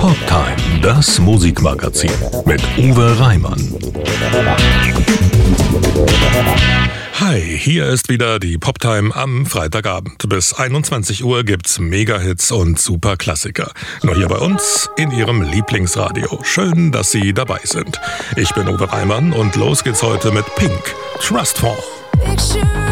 Poptime, das Musikmagazin mit Uwe Reimann. Hi, hier ist wieder die Poptime am Freitagabend. Bis 21 Uhr gibt's Mega-Hits und Superklassiker. Nur hier bei uns in Ihrem Lieblingsradio. Schön, dass Sie dabei sind. Ich bin Uwe Reimann und los geht's heute mit Pink, Trustfall. Picture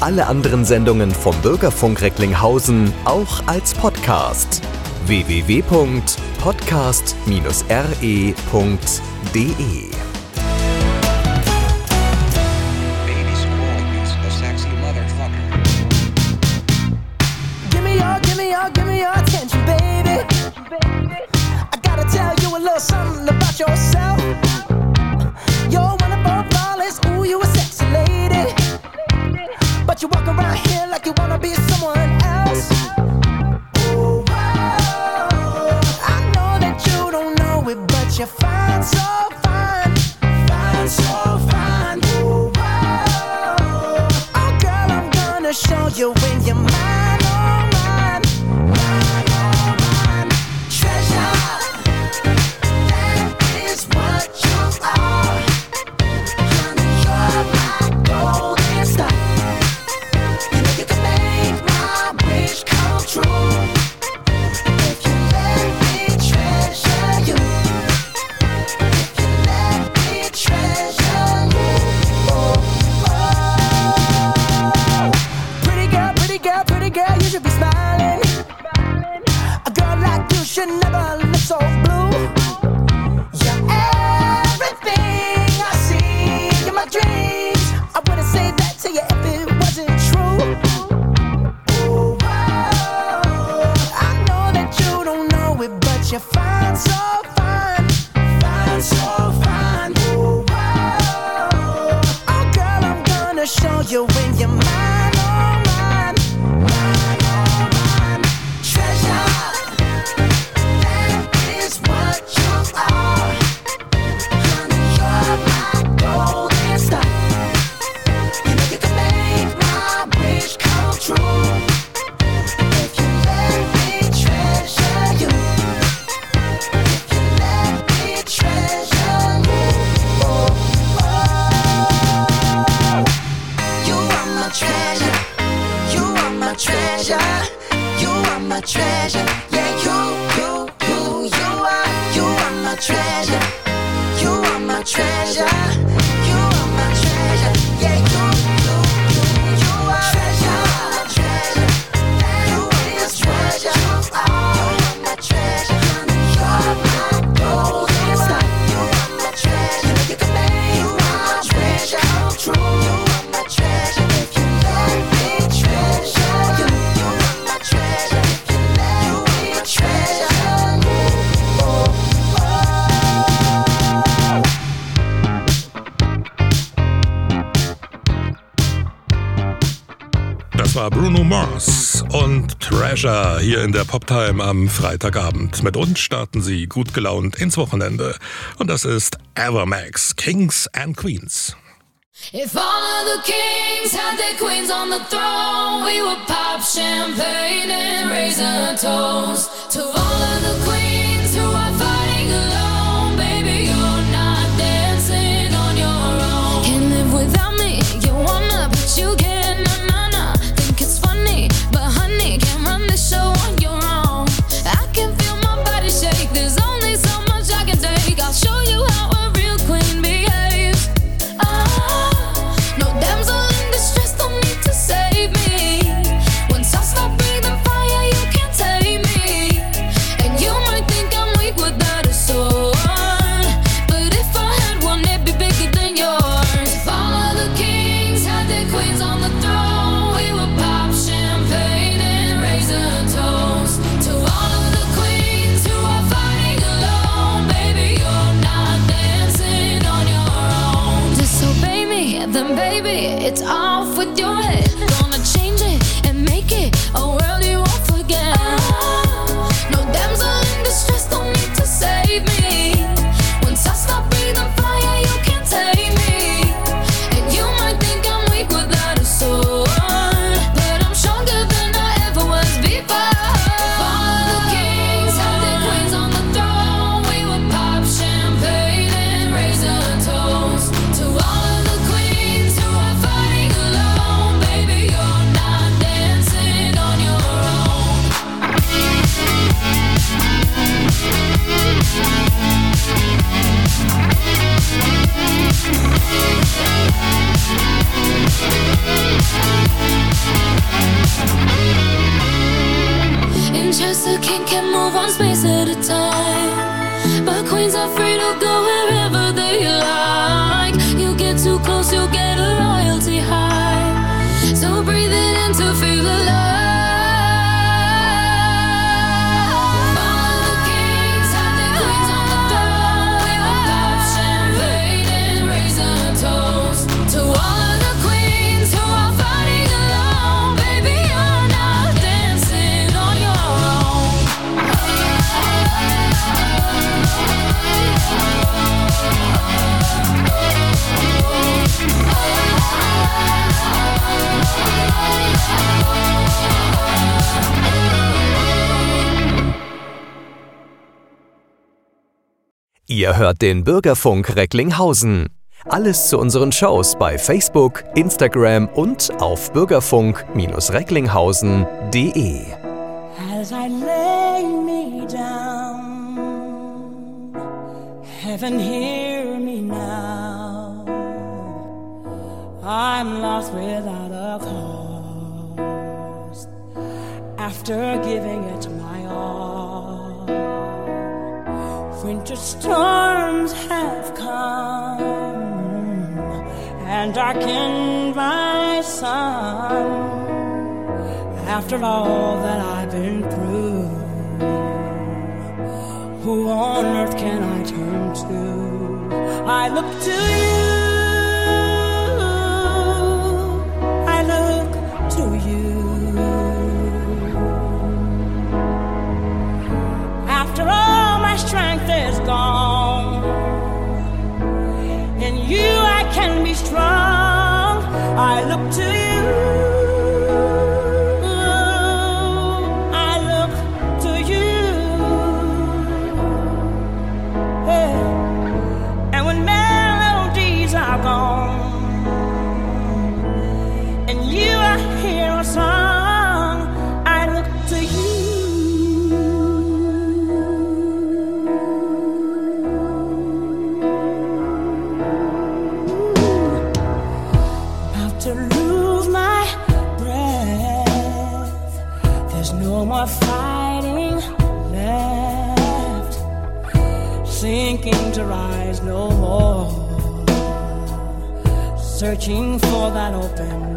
alle anderen Sendungen vom Bürgerfunk Recklinghausen auch als Podcast. www.podcast-re.de Provence und Treasure hier in der Poptime am Freitagabend. Mit uns starten sie gut gelaunt ins Wochenende. Und das ist Evermax, Kings and Queens. If all of the kings had their queens on the throne, we would pop champagne and raise a toast to all of the queens. it's off with your head. hört den Bürgerfunk Recklinghausen. Alles zu unseren Shows bei Facebook, Instagram und auf bürgerfunk-recklinghausen.de. As I lay me down, heaven hear me now. I'm lost without a cause. After giving it my Winter storms have come and darkened my sun. After all that I've been through, who on earth can I turn to? I look to you. searching for that open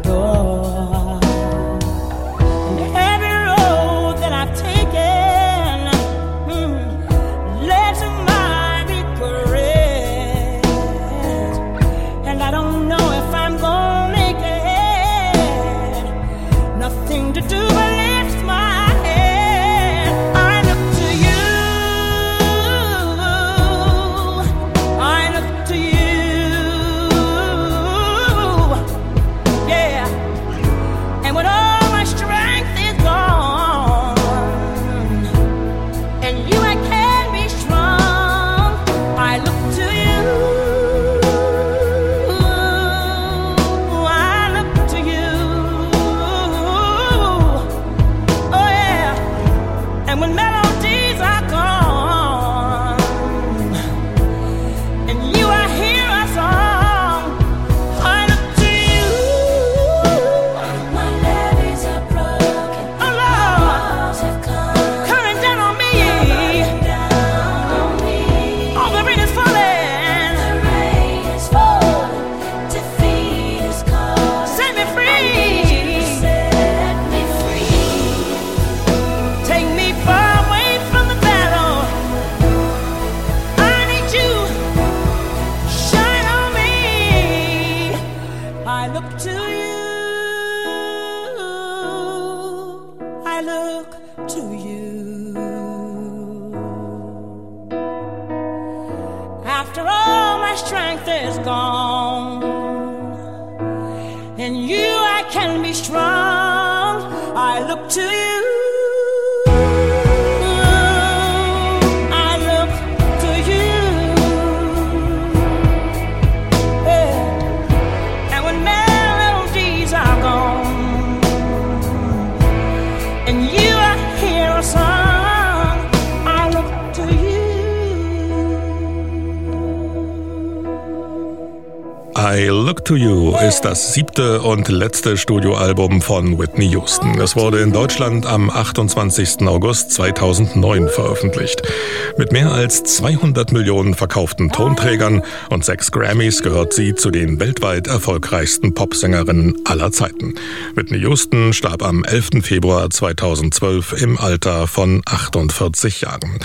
look to you. To You ist das siebte und letzte Studioalbum von Whitney Houston. Es wurde in Deutschland am 28. August 2009 veröffentlicht. Mit mehr als 200 Millionen verkauften Tonträgern und sechs Grammys gehört sie zu den weltweit erfolgreichsten Popsängerinnen aller Zeiten. Whitney Houston starb am 11. Februar 2012 im Alter von 48 Jahren.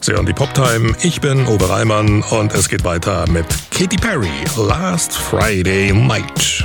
Sie hören die Poptime. Ich bin Obereimann und es geht weiter mit Katy Perry. Last Friday. Friday night.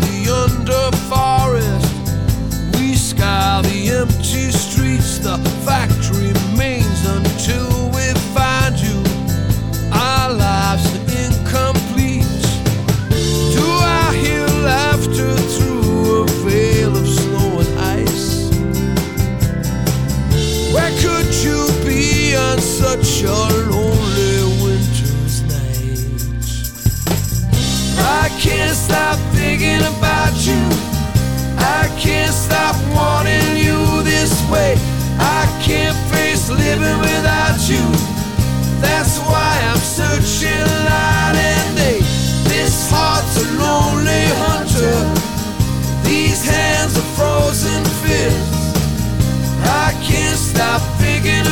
the underfoot. away. I can't face living without you. That's why I'm searching night and day. This heart's a lonely hunter. These hands are frozen fists. I can't stop thinking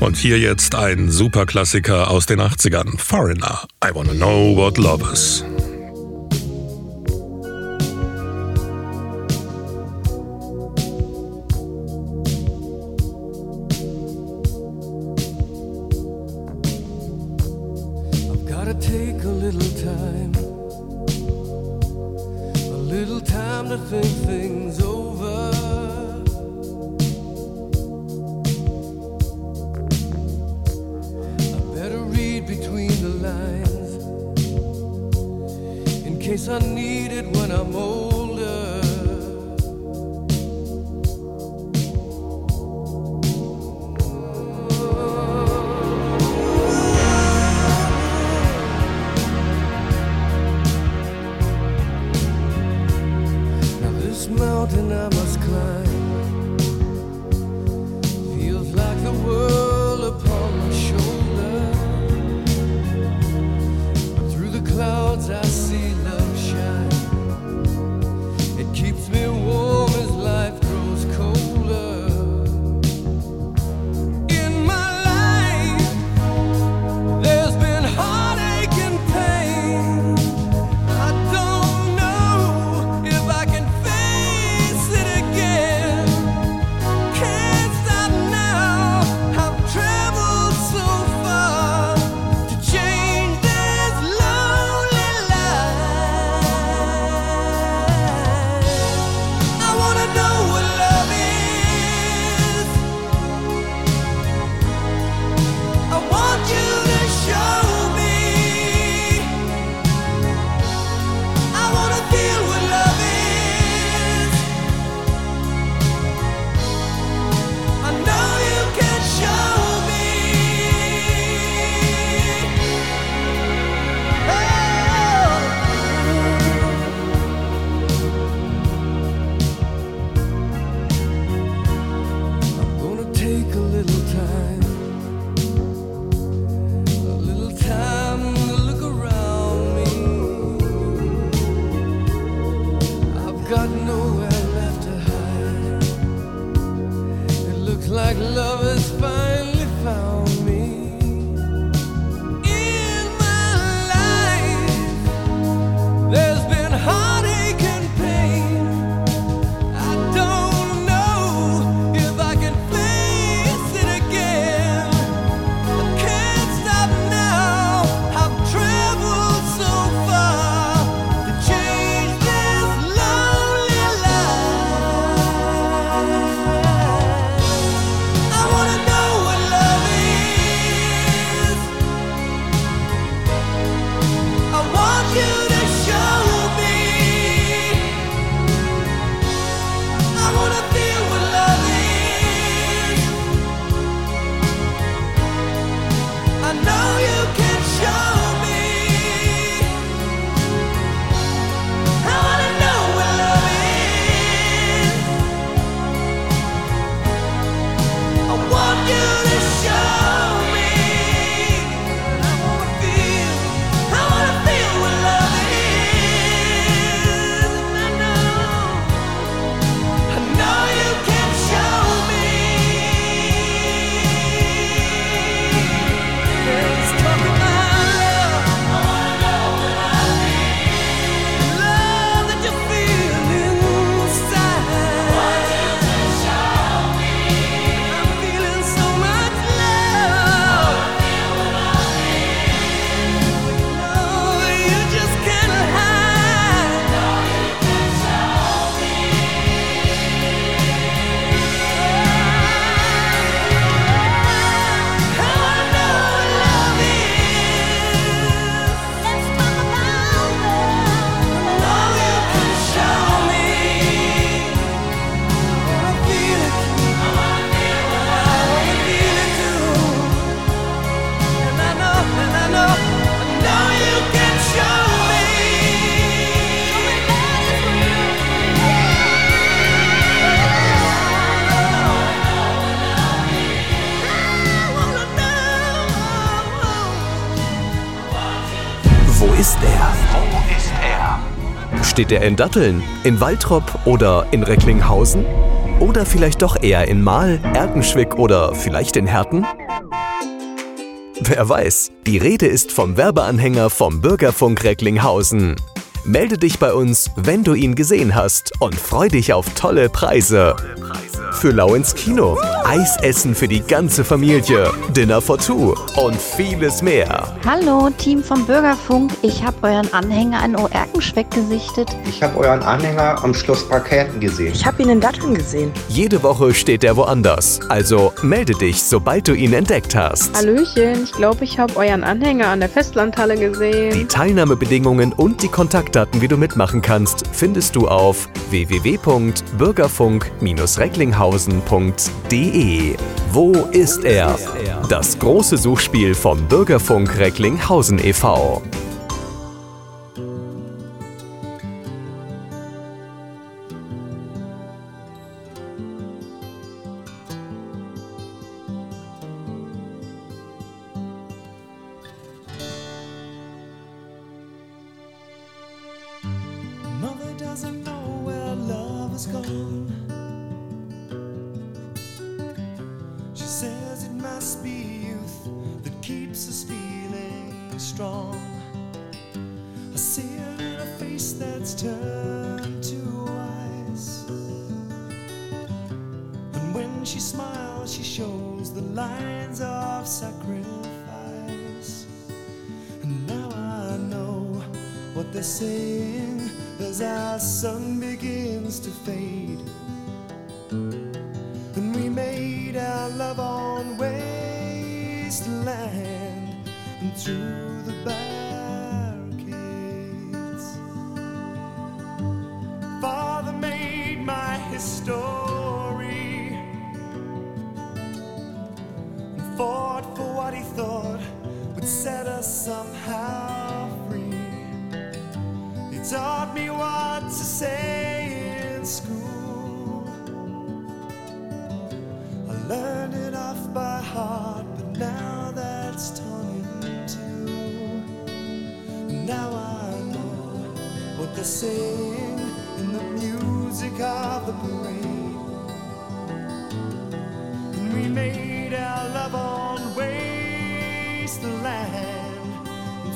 Und hier jetzt ein Superklassiker aus den 80ern, Foreigner. I wanna know what love is. time to think things over. I need it when I'm old. Steht er in Datteln, in Waltrop oder in Recklinghausen? Oder vielleicht doch eher in Mahl, Erkenschwick oder vielleicht in Herten? Wer weiß, die Rede ist vom Werbeanhänger vom Bürgerfunk Recklinghausen. Melde dich bei uns, wenn du ihn gesehen hast und freu dich auf tolle Preise. Für Lau ins Kino, Eisessen für die ganze Familie, Dinner for Two und vieles mehr. Hallo, Team vom Bürgerfunk. Ich habe euren Anhänger in Oerkenschweck gesichtet. Ich habe euren Anhänger am Schloss Parkerten gesehen. Ich habe ihn in Datteln gesehen. Jede Woche steht er woanders. Also melde dich, sobald du ihn entdeckt hast. Hallöchen, ich glaube, ich habe euren Anhänger an der Festlandhalle Die gesehen. Teilnahmebedingungen und die Kontaktdaten, wie du mitmachen kannst, findest du auf www.bürgerfunk-recklinghausen.de. Wo ist er? Das große Suchspiel vom Bürgerfunk Recklinghausen e.V. learned it off by heart, but now that's torn in two. Now I know what they're saying in the music of the parade. And we made our love on wasteland and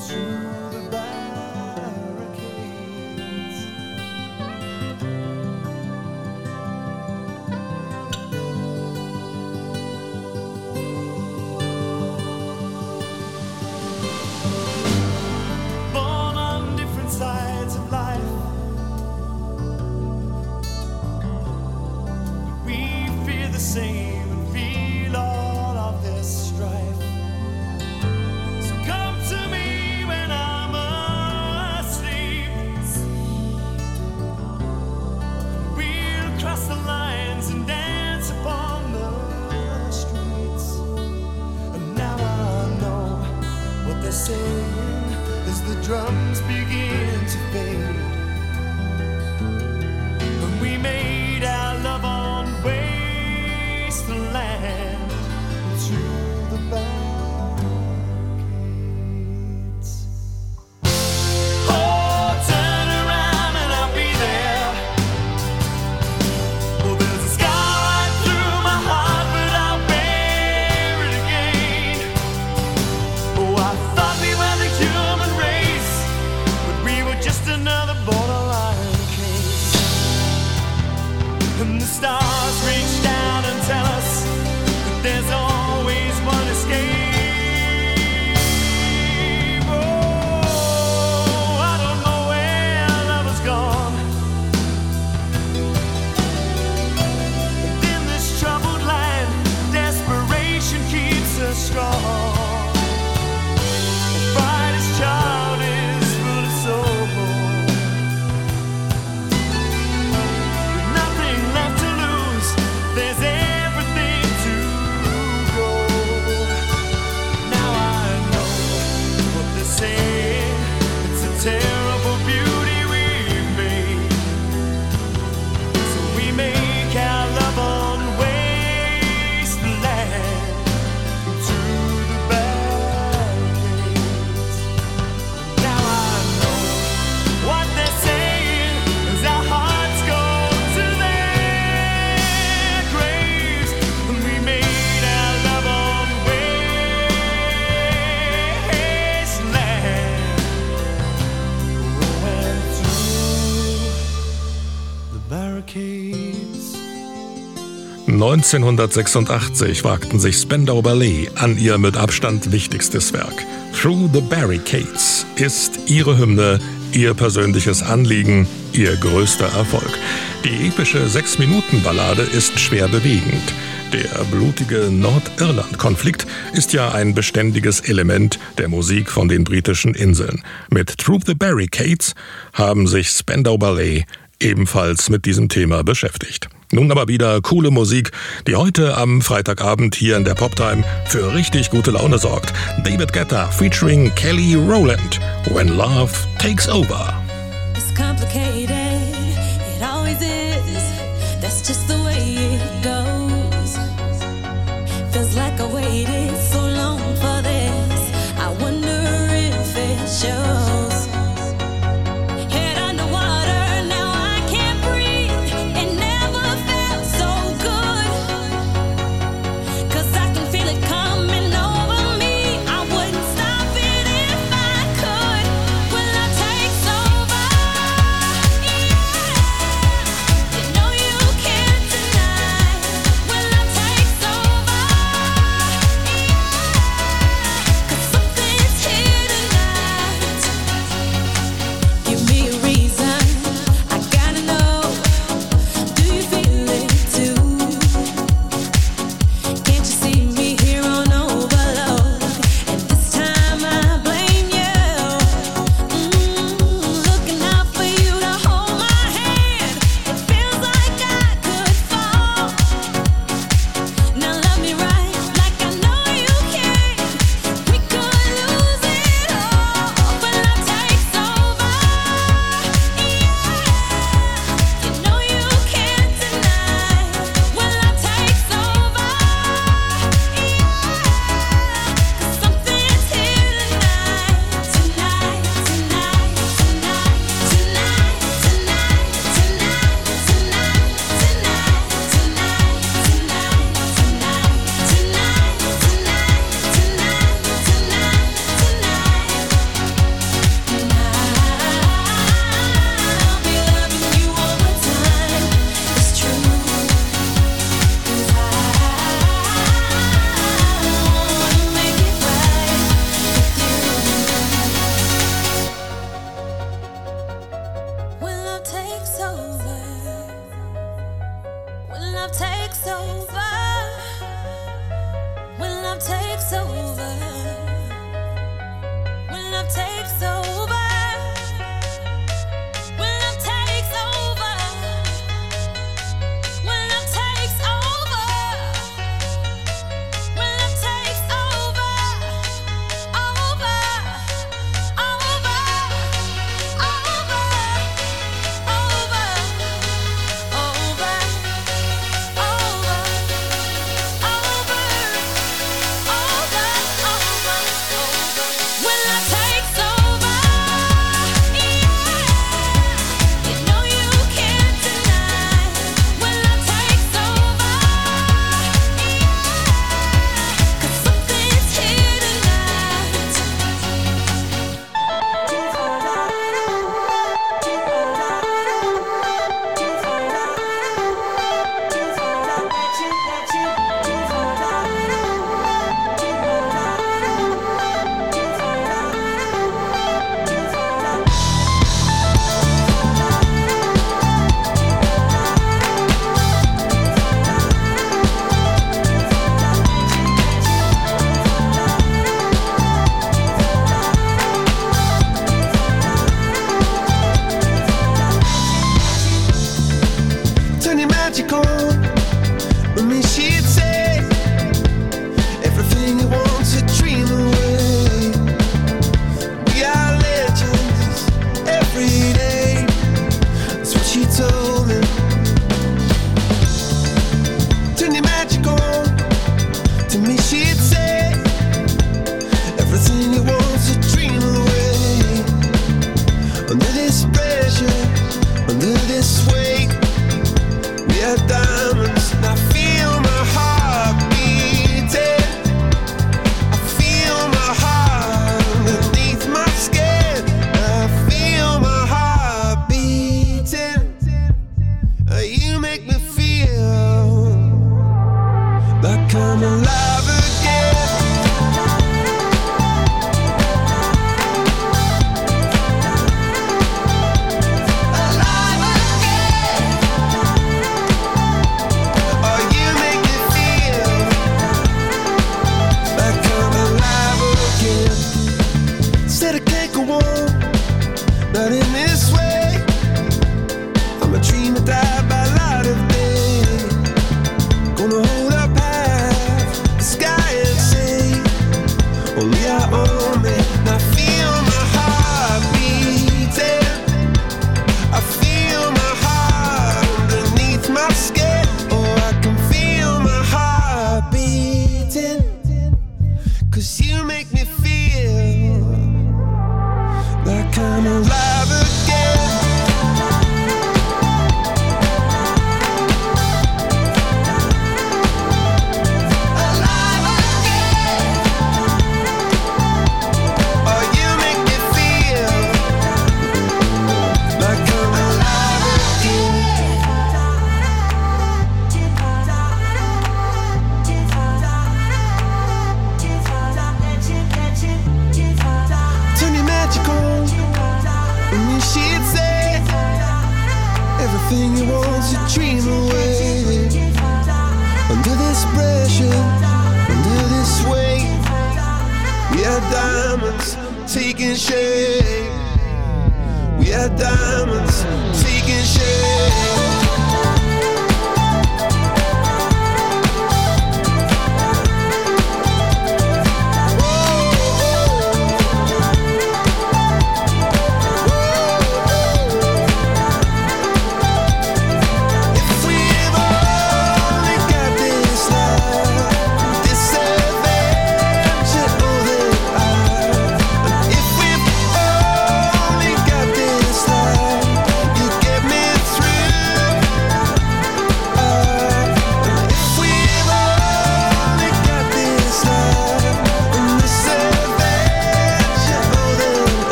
1986 wagten sich Spandau Ballet an ihr mit Abstand wichtigstes Werk. Through the Barricades ist ihre Hymne, ihr persönliches Anliegen, ihr größter Erfolg. Die epische Sechs-Minuten-Ballade ist schwer bewegend. Der blutige Nordirland-Konflikt ist ja ein beständiges Element der Musik von den britischen Inseln. Mit Through the Barricades haben sich Spandau Ballet ebenfalls mit diesem Thema beschäftigt. Nun aber wieder coole Musik, die heute am Freitagabend hier in der Poptime für richtig gute Laune sorgt. David Guetta featuring Kelly Rowland, When Love Takes Over.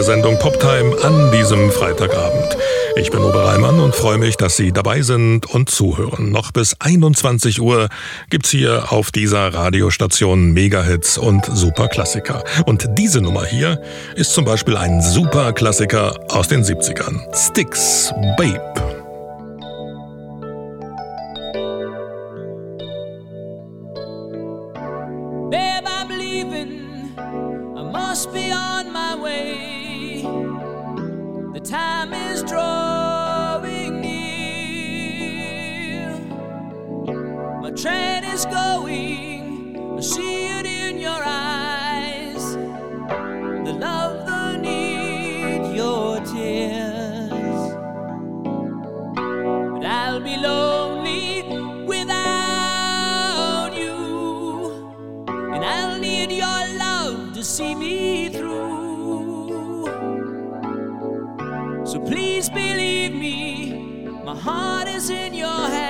der Sendung Poptime an diesem Freitagabend. Ich bin Uwe Reimann und freue mich, dass Sie dabei sind und zuhören. Noch bis 21 Uhr gibt's hier auf dieser Radiostation Megahits und Superklassiker. Und diese Nummer hier ist zum Beispiel ein Superklassiker aus den 70ern. Sticks, Babe. me. My heart is in your hands.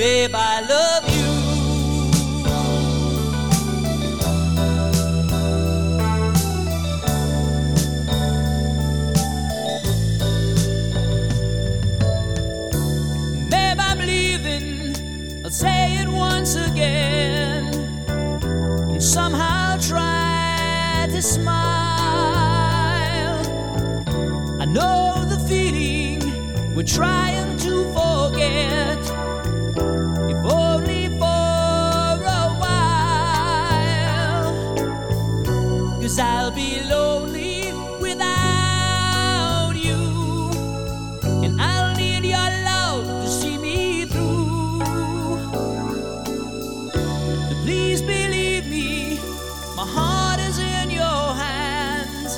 Babe, I love you. Babe, I'm leaving. I'll say it once again. And somehow try to smile. I know the feeling we're trying to forget. I'll be lonely without you. And I'll need your love to see me through. So please believe me, my heart is in your hands.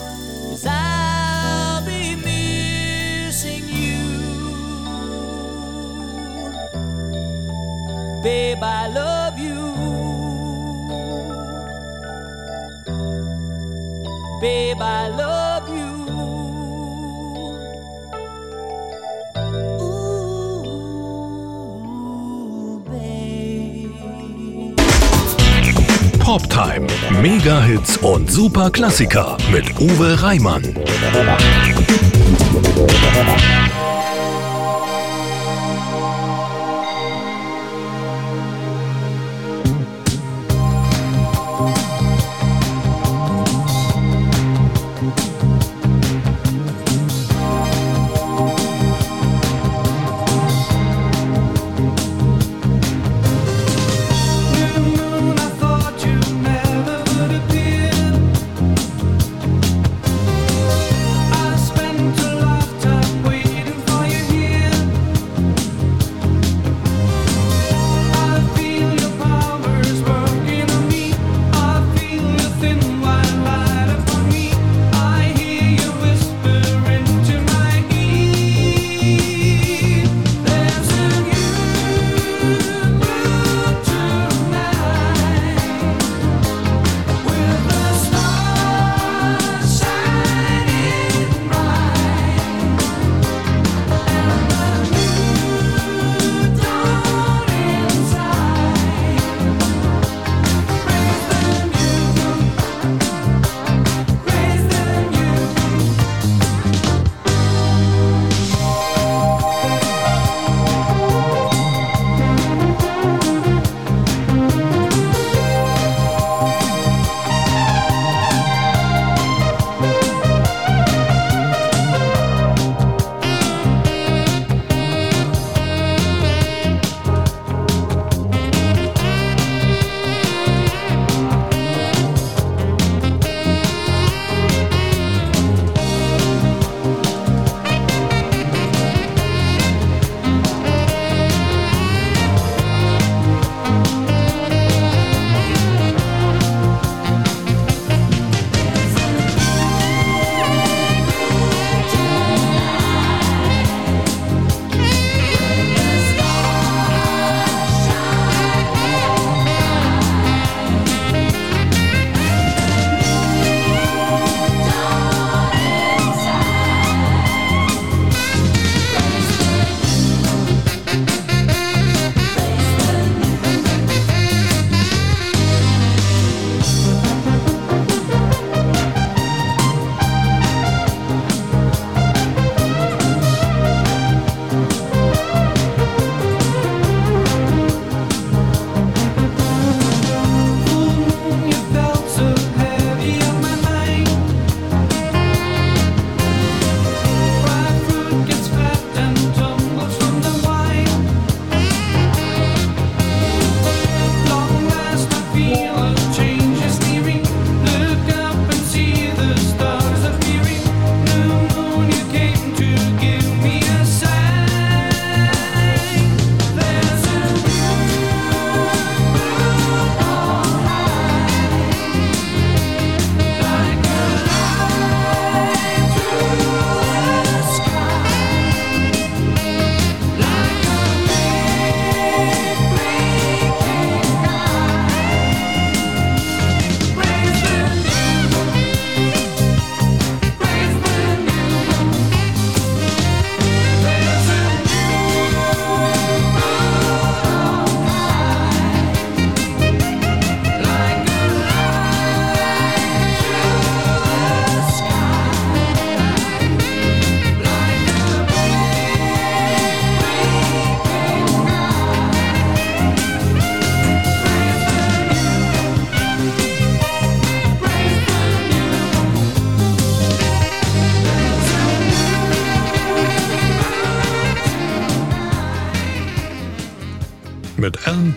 Cause I'll be missing you. Babe, I love I love you. Poptime. Mega-Hits und Super-Klassiker mit Uwe Reimann.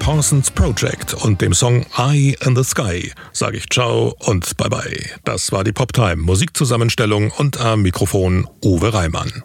Parsons Project und dem Song Eye in the Sky sage ich Ciao und Bye Bye. Das war die Poptime Musikzusammenstellung und am Mikrofon Uwe Reimann.